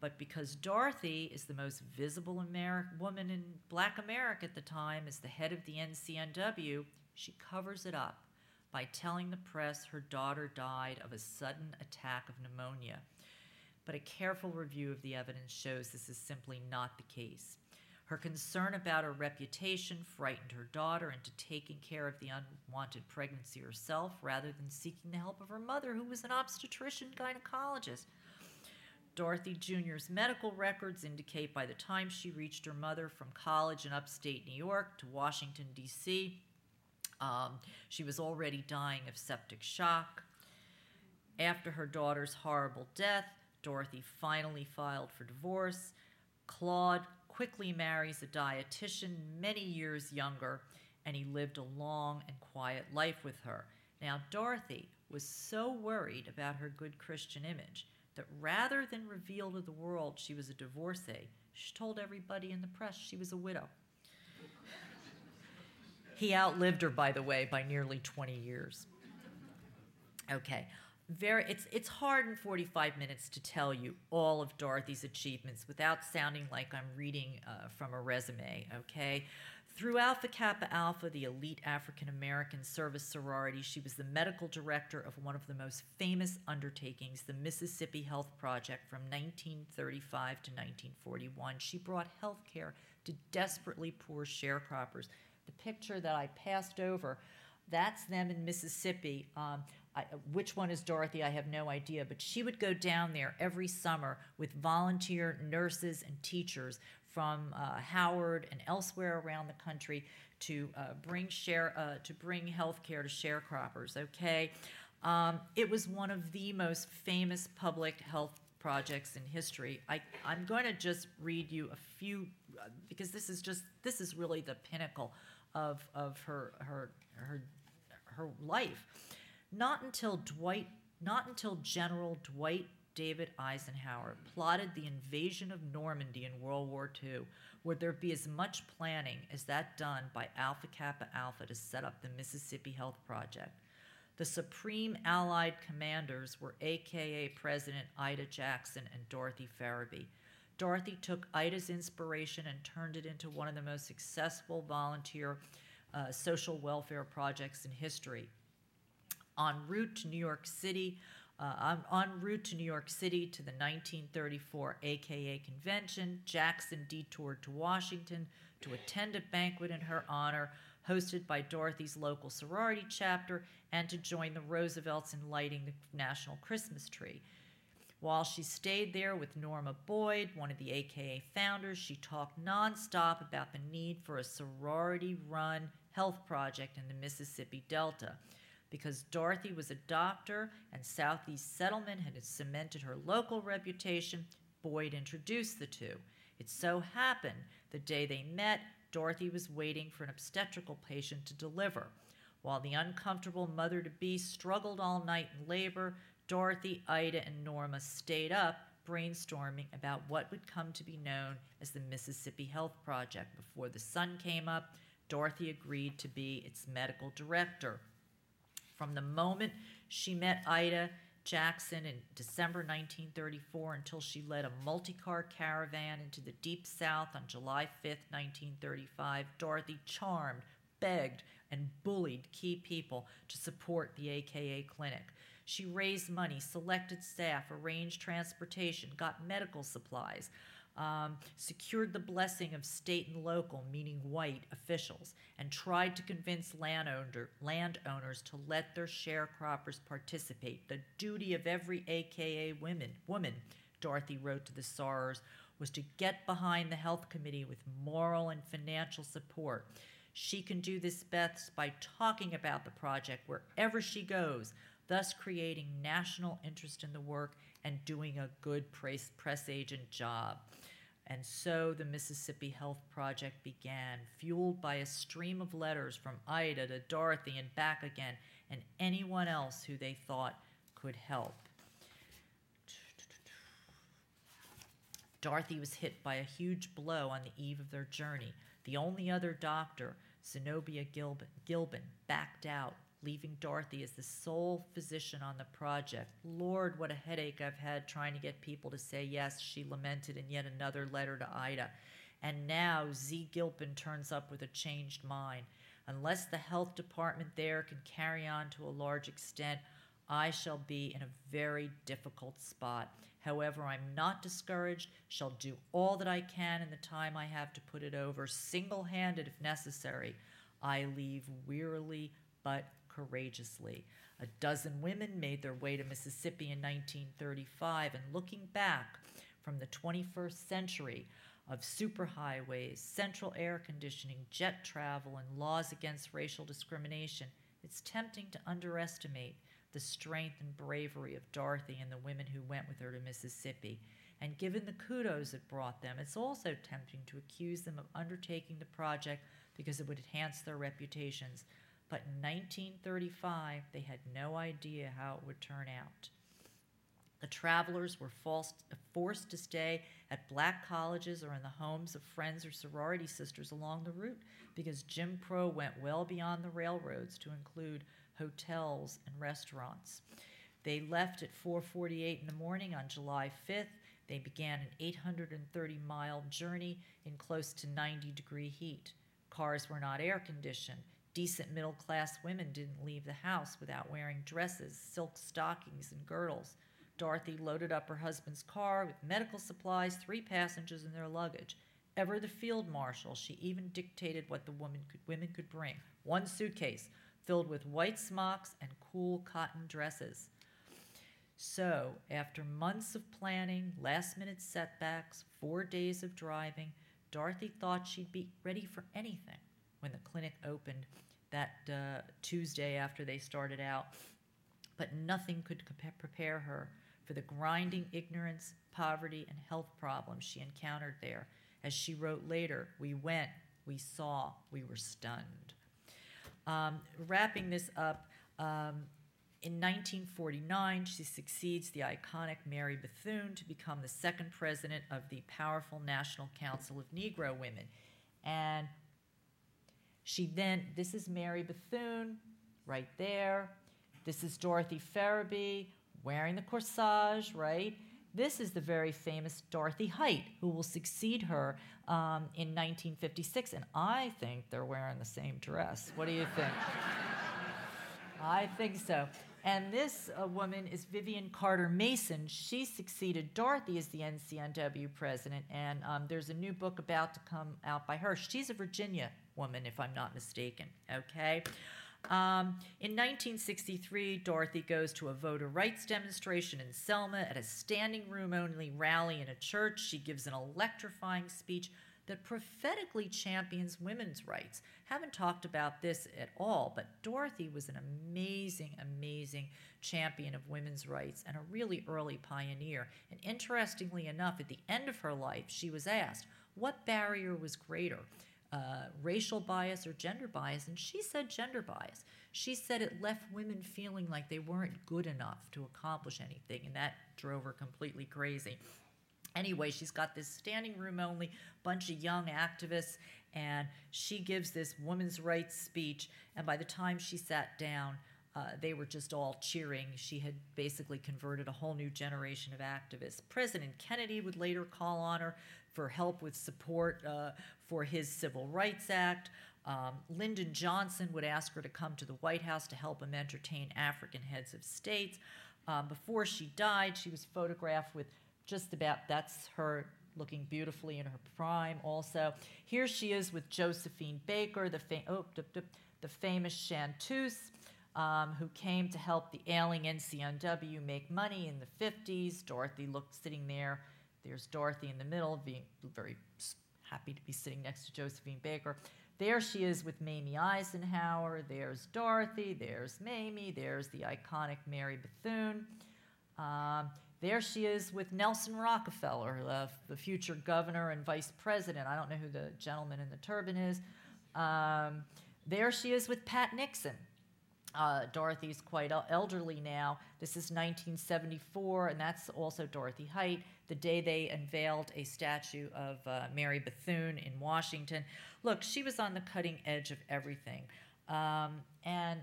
But because Dorothy is the most visible woman in Black America at the time, as the head of the NCNW, she covers it up by telling the press her daughter died of a sudden attack of pneumonia. But a careful review of the evidence shows this is simply not the case. Her concern about her reputation frightened her daughter into taking care of the unwanted pregnancy herself rather than seeking the help of her mother, who was an obstetrician gynecologist. Dorothy Jr.'s medical records indicate by the time she reached her mother from college in upstate New York to Washington, D.C., um, she was already dying of septic shock. After her daughter's horrible death, Dorothy finally filed for divorce. Claude quickly marries a dietitian many years younger, and he lived a long and quiet life with her. Now, Dorothy was so worried about her good Christian image that rather than reveal to the world she was a divorcee, she told everybody in the press she was a widow. he outlived her, by the way, by nearly 20 years. Okay, very it's it's hard in 45 minutes to tell you all of Dorothy's achievements without sounding like I'm reading uh, from a resume, okay? Through Alpha Kappa Alpha, the elite African American service sorority, she was the medical director of one of the most famous undertakings, the Mississippi Health Project from 1935 to 1941. She brought health care to desperately poor sharecroppers. The picture that I passed over, that's them in Mississippi. Um, I, which one is Dorothy? I have no idea. But she would go down there every summer with volunteer nurses and teachers from uh, Howard and elsewhere around the country to uh, bring share uh, to bring health care to sharecroppers. Okay, um, it was one of the most famous public health projects in history. I, I'm going to just read you a few uh, because this is just this is really the pinnacle of of her her her her life. Not until Dwight, not until General Dwight David Eisenhower plotted the invasion of Normandy in World War II would there be as much planning as that done by Alpha Kappa Alpha to set up the Mississippi Health Project. The supreme Allied commanders were AKA President Ida Jackson and Dorothy Ferebee. Dorothy took Ida's inspiration and turned it into one of the most successful volunteer uh, social welfare projects in history en route to New York City. Uh, en route to New York City to the 1934 AKA convention, Jackson detoured to Washington to attend a banquet in her honor hosted by Dorothy's local sorority chapter and to join the Roosevelts in lighting the national Christmas tree. While she stayed there with Norma Boyd, one of the AKA founders, she talked nonstop about the need for a sorority run health project in the Mississippi Delta. Because Dorothy was a doctor and Southeast Settlement had cemented her local reputation, Boyd introduced the two. It so happened the day they met, Dorothy was waiting for an obstetrical patient to deliver. While the uncomfortable mother to be struggled all night in labor, Dorothy, Ida, and Norma stayed up brainstorming about what would come to be known as the Mississippi Health Project. Before the sun came up, Dorothy agreed to be its medical director. From the moment she met Ida Jackson in December 1934 until she led a multi car caravan into the Deep South on July 5, 1935, Dorothy charmed, begged, and bullied key people to support the AKA clinic. She raised money, selected staff, arranged transportation, got medical supplies, um, secured the blessing of state and local, meaning white, officials, and tried to convince landowner, landowners to let their sharecroppers participate. The duty of every AKA women, woman, Dorothy wrote to the SARS, was to get behind the health committee with moral and financial support. She can do this best by talking about the project wherever she goes, thus creating national interest in the work and doing a good press, press agent job. And so the Mississippi Health Project began, fueled by a stream of letters from Ida to Dorothy and back again, and anyone else who they thought could help. Dorothy was hit by a huge blow on the eve of their journey. The only other doctor, Zenobia Gilpin, backed out leaving Dorothy as the sole physician on the project. Lord, what a headache I've had trying to get people to say yes, she lamented in yet another letter to Ida. And now Z. Gilpin turns up with a changed mind. Unless the health department there can carry on to a large extent, I shall be in a very difficult spot. However, I'm not discouraged, shall do all that I can in the time I have to put it over, single handed if necessary. I leave wearily but courageously. A dozen women made their way to Mississippi in 1935, and looking back from the 21st century of superhighways, central air conditioning, jet travel, and laws against racial discrimination, it's tempting to underestimate the strength and bravery of Dorothy and the women who went with her to Mississippi. And given the kudos it brought them, it's also tempting to accuse them of undertaking the project because it would enhance their reputations. But in 1935, they had no idea how it would turn out. The travelers were forced to stay at black colleges or in the homes of friends or sorority sisters along the route because Jim Crow went well beyond the railroads to include hotels, and restaurants. They left at 4:48 in the morning on July 5th. They began an 830-mile journey in close to 90-degree heat. Cars were not air conditioned. Decent middle class women didn't leave the house without wearing dresses, silk stockings, and girdles. Dorothy loaded up her husband's car with medical supplies, three passengers, and their luggage. Ever the field marshal, she even dictated what the woman could, women could bring one suitcase, filled with white smocks and cool cotton dresses. So, after months of planning, last minute setbacks, four days of driving, Dorothy thought she'd be ready for anything when the clinic opened that uh, Tuesday after they started out. But nothing could prepare her for the grinding ignorance, poverty, and health problems she encountered there. As she wrote later, we went, we saw, we were stunned. Um, wrapping this up, um, in 1949, she succeeds the iconic Mary Bethune to become the second president of the powerful National Council of Negro Women. And she then, this is Mary Bethune right there. This is Dorothy Ferebee wearing the corsage, right? This is the very famous Dorothy Height, who will succeed her um, in 1956. And I think they're wearing the same dress. What do you think? I think so. And this uh, woman is Vivian Carter Mason. She succeeded Dorothy as the NCNW president, and um, there's a new book about to come out by her. She's a Virginia woman, if I'm not mistaken. Okay. Um, in 1963, Dorothy goes to a voter rights demonstration in Selma at a standing room only rally in a church. She gives an electrifying speech that prophetically champions women's rights. Haven't talked about this at all, but Dorothy was an amazing, amazing champion of women's rights and a really early pioneer. And interestingly enough, at the end of her life, she was asked, What barrier was greater? Uh, racial bias or gender bias, and she said gender bias. She said it left women feeling like they weren't good enough to accomplish anything, and that drove her completely crazy. Anyway, she's got this standing room only bunch of young activists, and she gives this women's rights speech. And by the time she sat down, uh, they were just all cheering. She had basically converted a whole new generation of activists. President Kennedy would later call on her for help with support uh, for his Civil Rights Act. Um, Lyndon Johnson would ask her to come to the White House to help him entertain African heads of states. Um, before she died, she was photographed with just about that's her looking beautifully in her prime. Also, here she is with Josephine Baker, the, fam- oh, the famous chanteuse. Um, who came to help the ailing NCNW make money in the 50s. Dorothy looked sitting there there's Dorothy in the middle, being very happy to be sitting next to Josephine Baker. There she is with Mamie Eisenhower. There's Dorothy. There's Mamie. There's the iconic Mary Bethune. Um, there she is with Nelson Rockefeller, the, the, future governor and vice president. I don't know who the gentleman in the turban is. Um, there she is with Pat Nixon. Uh, Dorothy's quite elderly now. This is 1974, and that's also Dorothy Height, the day they unveiled a statue of uh, Mary Bethune in Washington. Look, she was on the cutting edge of everything. Um, and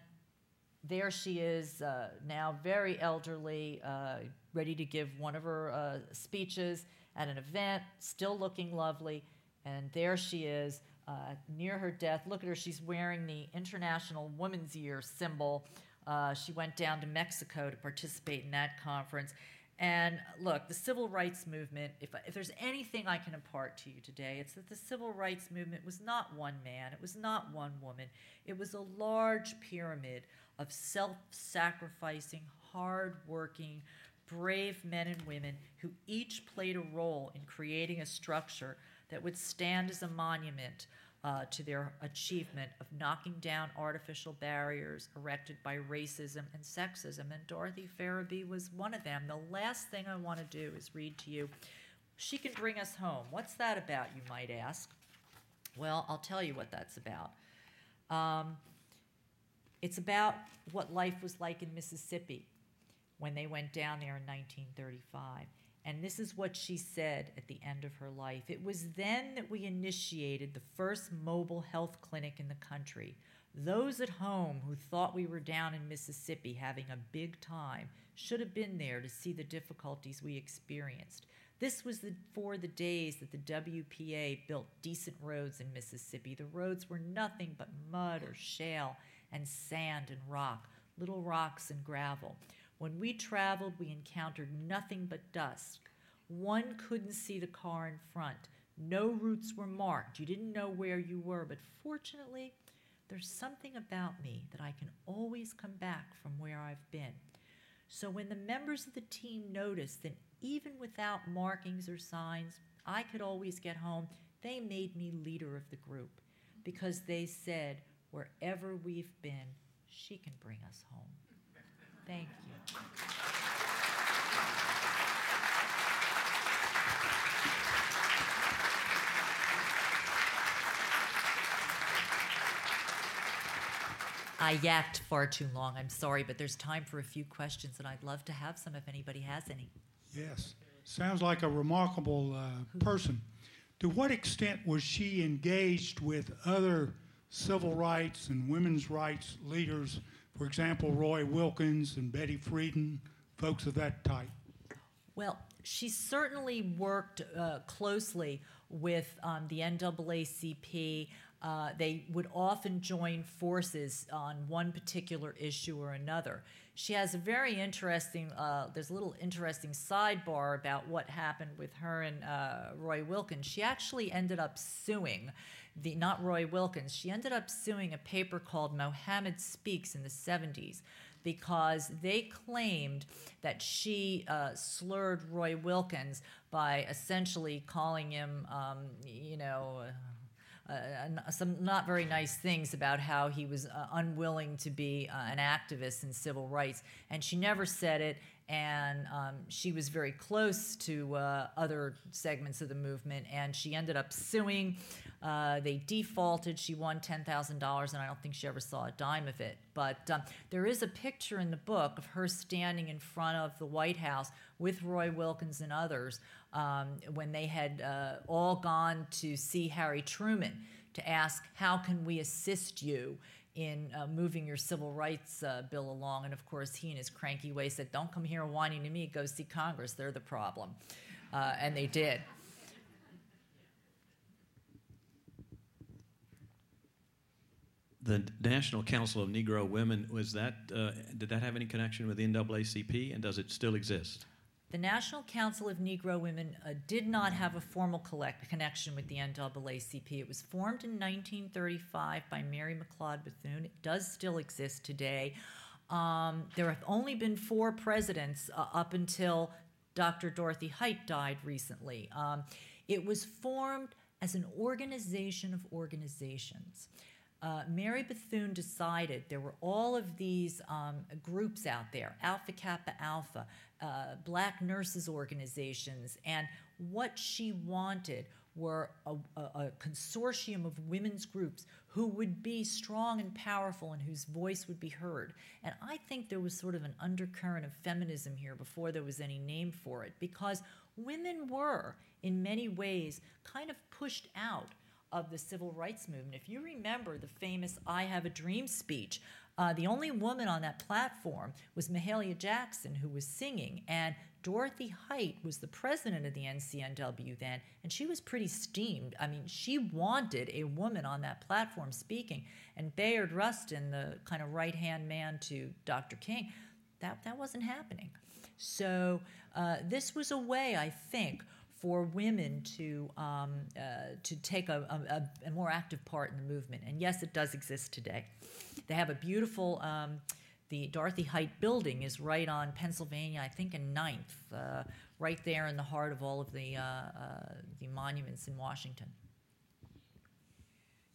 there she is, uh, now very elderly, uh, ready to give one of her uh, speeches at an event, still looking lovely. And there she is uh, near her death. Look at her, she's wearing the International Women's Year symbol. Uh, she went down to Mexico to participate in that conference. And look, the civil rights movement, if, if there's anything I can impart to you today, it's that the civil rights movement was not one man, it was not one woman. It was a large pyramid of self sacrificing, hard working, brave men and women who each played a role in creating a structure that would stand as a monument uh, to their achievement of knocking down artificial barriers erected by racism and sexism. And Dorothy Ferebee was one of them. The last thing I want to do is read to you. She can bring us home. What's that about, you might ask? Well, I'll tell you what that's about. Um, it's about what life was like in Mississippi when they went down there in 1935. And this is what she said at the end of her life. It was then that we initiated the first mobile health clinic in the country. Those at home who thought we were down in Mississippi having a big time should have been there to see the difficulties we experienced. This was the, for the days that the WPA built decent roads in Mississippi. The roads were nothing but mud or shale and sand and rock, little rocks and gravel. When we traveled, we encountered nothing but dust. One couldn't see the car in front. No routes were marked. You didn't know where you were, but fortunately, there's something about me that I can always come back from where I've been. So when the members of the team noticed that even without markings or signs, I could always get home, they made me leader of the group because they said, wherever we've been, she can bring us home. Thank you. I yapped far too long. I'm sorry, but there's time for a few questions, and I'd love to have some if anybody has any. Yes. Sounds like a remarkable uh, person. To what extent was she engaged with other civil rights and women's rights leaders for example, Roy Wilkins and Betty Friedan, folks of that type? Well, she certainly worked uh, closely with um, the NAACP. Uh, they would often join forces on one particular issue or another. She has a very interesting, uh, there's a little interesting sidebar about what happened with her and uh, Roy Wilkins. She actually ended up suing the not Roy Wilkins. She ended up suing a paper called Muhammad Speaks in the 70s because they claimed that she uh, slurred Roy Wilkins by essentially calling him, um, you know. Uh, uh, some not very nice things about how he was uh, unwilling to be uh, an activist in civil rights. And she never said it, and um, she was very close to uh, other segments of the movement, and she ended up suing. Uh, they defaulted. She won $10,000, and I don't think she ever saw a dime of it. But um, there is a picture in the book of her standing in front of the White House with Roy Wilkins and others um, when they had uh, all gone to see Harry Truman to ask, How can we assist you? in uh, moving your civil rights uh, bill along. And of course, he in his cranky way said, Don't come here whining to me, go see Congress. They're the problem. Uh, and they did. The National Council of Negro Women was that uh, did that have any connection with the NAACP, and does it still exist? The National Council of Negro Women uh, did not have a formal collect- connection with the NAACP. It was formed in 1935 by Mary McLeod Bethune. It does still exist today. Um, there have only been four presidents uh, up until Dr. Dorothy Height died recently. Um, it was formed as an organization of organizations uh, Mary Bethune decided there were all of these um, groups out there Alpha Kappa Alpha, uh, black nurses organizations, and what she wanted were a, a, a, consortium of women's groups who would be strong and powerful and whose voice would be heard. And I think there was sort of an undercurrent of feminism here before there was any name for it, because women were, in many ways, kind of pushed out of the civil rights movement. If you remember the famous I Have a Dream speech, uh, the only woman on that platform was Mahalia Jackson, who was singing, and Dorothy Height was the president of the NCNW then, and she was pretty steamed. I mean, she wanted a woman on that platform speaking. And Bayard Rustin, the kind of right hand man to Dr. King, that, that wasn't happening. So, uh, this was a way, I think, for women to um, uh, to take a, a, a, more active part in the movement. And yes, it does exist today. They have a beautiful. Um, the Dorothy Height building is right on Pennsylvania, I think, in Ninth, uh, right there in the heart of all of the uh, uh, the monuments in Washington.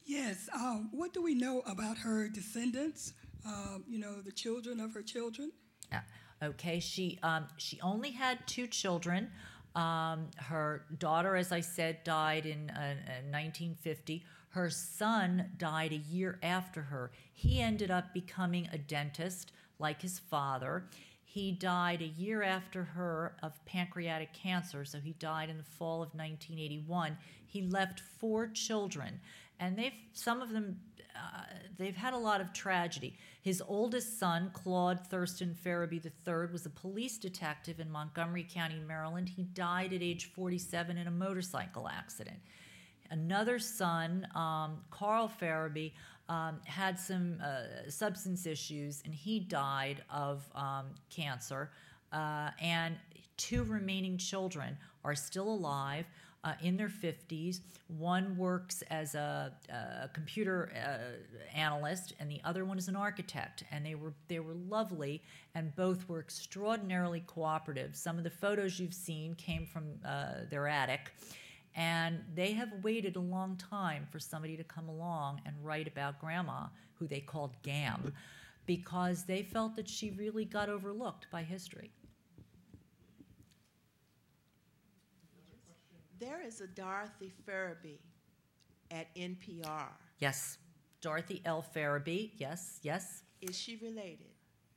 Yes. Um, what do we know about her descendants? Um, you know, the children of her children. Yeah. Okay. She um, she only had two children. Um, her daughter, as I said, died in, uh, in 1950. Her son died a year after her. He ended up becoming a dentist like his father. He died a year after her of pancreatic cancer, so he died in the fall of 1981. He left four children, and they've some of them uh, they've had a lot of tragedy. His oldest son, Claude Thurston Ferebee III, was a police detective in Montgomery County, Maryland. He died at age 47 in a motorcycle accident. Another son, um, Carl Ferebee, um, had some uh, substance issues and he died of um, cancer. Uh, and two remaining children are still alive uh, in their 50s. One works as a, a computer uh, analyst, and the other one is an architect. And they were they were lovely, and both were extraordinarily cooperative. Some of the photos you've seen came from uh, their attic. And they have waited a long time for somebody to come along and write about Grandma, who they called Gam, because they felt that she really got overlooked by history. There is a Dorothy Ferebee at NPR. Yes. Dorothy L. Ferebee. Yes, yes. Is she related?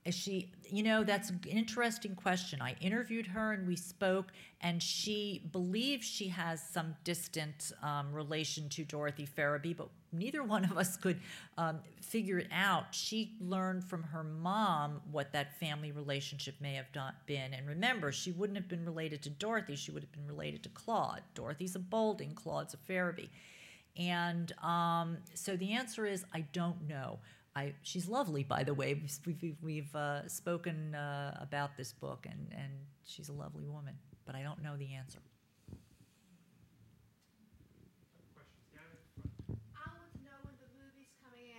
Is she, you know, that's an interesting question. I interviewed her and we spoke, and she believes she has some distant um, relation to Dorothy Ferebee, but neither one of us could um, figure it out. She learned from her mom what that family relationship may have been. And remember, she wouldn't have been related to Dorothy, she would have been related to Claude. Dorothy's a Boulding, Claude's a Ferebee. And um, so the answer is I don't know. I, she's lovely, by the way. We've, we've, we've uh, spoken uh, about this book, and, and she's a lovely woman, but I don't know the answer.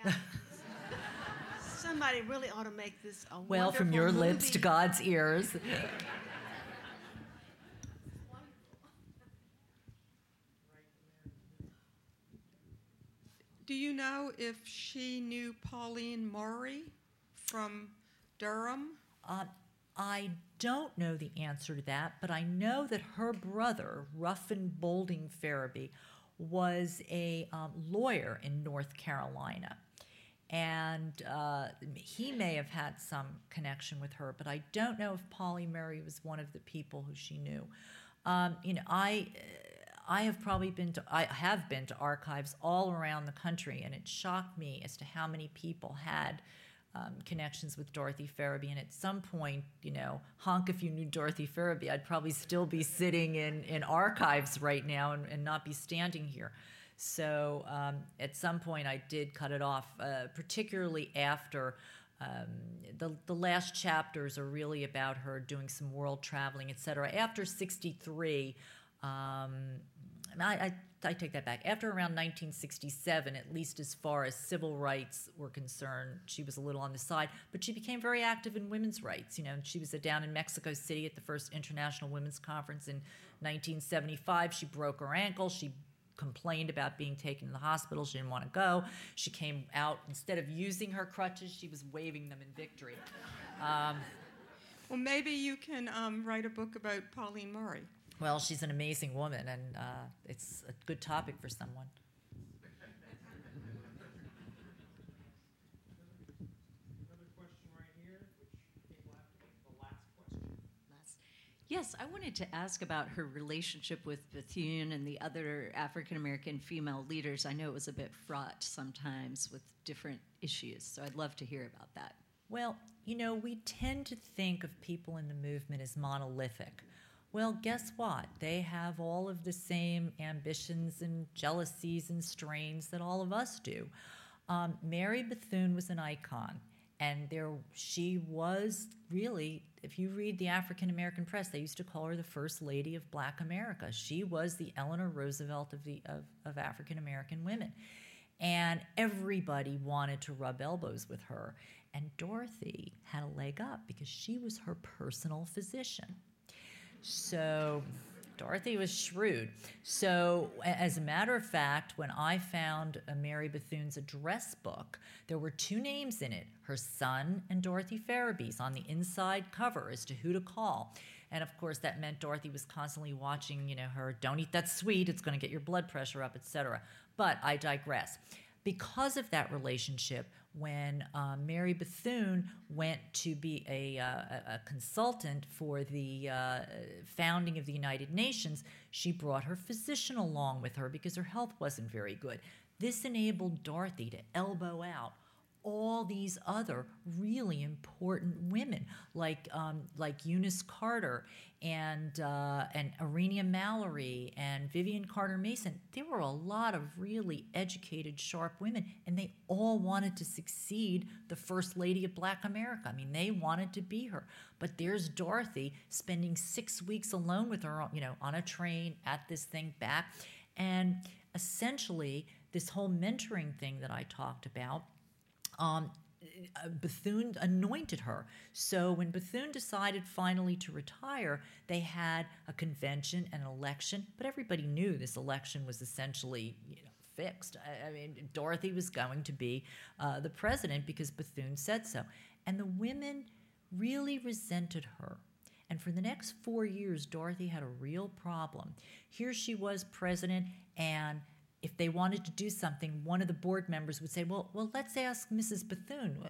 Somebody really ought to make this a well from your movie. lips to God's ears. Do you know if she knew Pauline Murray from Durham? Uh, I don't know the answer to that, but I know that her brother, Ruffin Boulding Ferebee, was a um, lawyer in North Carolina. And uh, he may have had some connection with her, but I don't know if Polly Murray was one of the people who she knew. Um, you know, I I have probably been to I have been to archives all around the country, and it shocked me as to how many people had um, connections with Dorothy Ferebee. And at some point, you know, honk if you knew Dorothy Ferebee, I'd probably still be sitting in in archives right now and, and not be standing here. So um, at some point, I did cut it off, uh, particularly after. Um, the, the last chapters are really about her doing some world traveling, etc. After 63, um, I, I, I, take that back. After around 1967, at least as far as civil rights were concerned, she was a little on the side, but she became very active in women's rights. You know, she was down in Mexico City at the first International Women's Conference in 1975. She broke her ankle. She complained about being taken to the hospital. She didn't want to go. She came out, instead of using her crutches, she was waving them in victory. Um, well, maybe you can um, write a book about Pauline Murray. Well, she's an amazing woman, and uh, it's a good topic for someone. Another question right here, which I think will have to be the last question. Yes, I wanted to ask about her relationship with Bethune and the other African American female leaders. I know it was a bit fraught sometimes with different issues, so I'd love to hear about that. Well, you know, we tend to think of people in the movement as monolithic. Well, guess what? They have all of the same ambitions and jealousies and strains that all of us do. Um, Mary Bethune was an icon, and there she was really. If you read the African American press, they used to call her the first lady of Black America. She was the Eleanor Roosevelt of the of, of African American women, and everybody wanted to rub elbows with her. And Dorothy had a leg up because she was her personal physician. So Dorothy was shrewd. So, as a matter of fact, when I found Mary Bethune's address book, there were two names in it her son and Dorothy Ferebee's on the inside cover as to who to call. And of course, that meant Dorothy was constantly watching, you know, her don't eat that sweet, it's going to get your blood pressure up, etc. But I digress. Because of that relationship, when uh, Mary Bethune went to be a, uh, a consultant for the uh, founding of the United Nations, she brought her physician along with her because her health wasn't very good. This enabled Dorothy to elbow out all these other really important women, like um, like Eunice Carter and uh, and Arenia Mallory and Vivian Carter Mason. There were a lot of really educated, sharp women, and they all wanted to succeed the First Lady of Black America. I mean, they wanted to be her. But there's Dorothy spending six weeks alone with her, you know, on a train at this thing back, and essentially this whole mentoring thing that I talked about um, Bethune anointed her. So when Bethune decided finally to retire, they had a convention and an election, but everybody knew this election was essentially you know, fixed. I, I mean, Dorothy was going to be uh, the president because Bethune said so. And the women really resented her. And for the next four years, Dorothy had a real problem. Here she was president, and if they wanted to do something, one of the board members would say, "Well, well, let's ask Mrs. Bethune."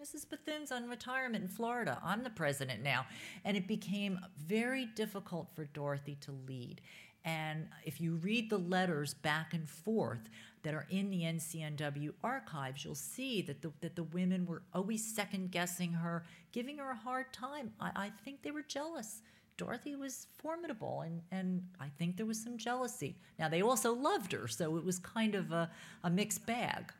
Mrs. Bethune's on retirement in Florida. I'm the president now. And it became very difficult for Dorothy to lead. And if you read the letters back and forth that are in the NCNW archives, you'll see that the, that the women were always second guessing her, giving her a hard time. I, I think they were jealous. Dorothy was formidable, and, and I think there was some jealousy. Now, they also loved her, so it was kind of a, a mixed bag.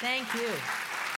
Thank you. Thank you.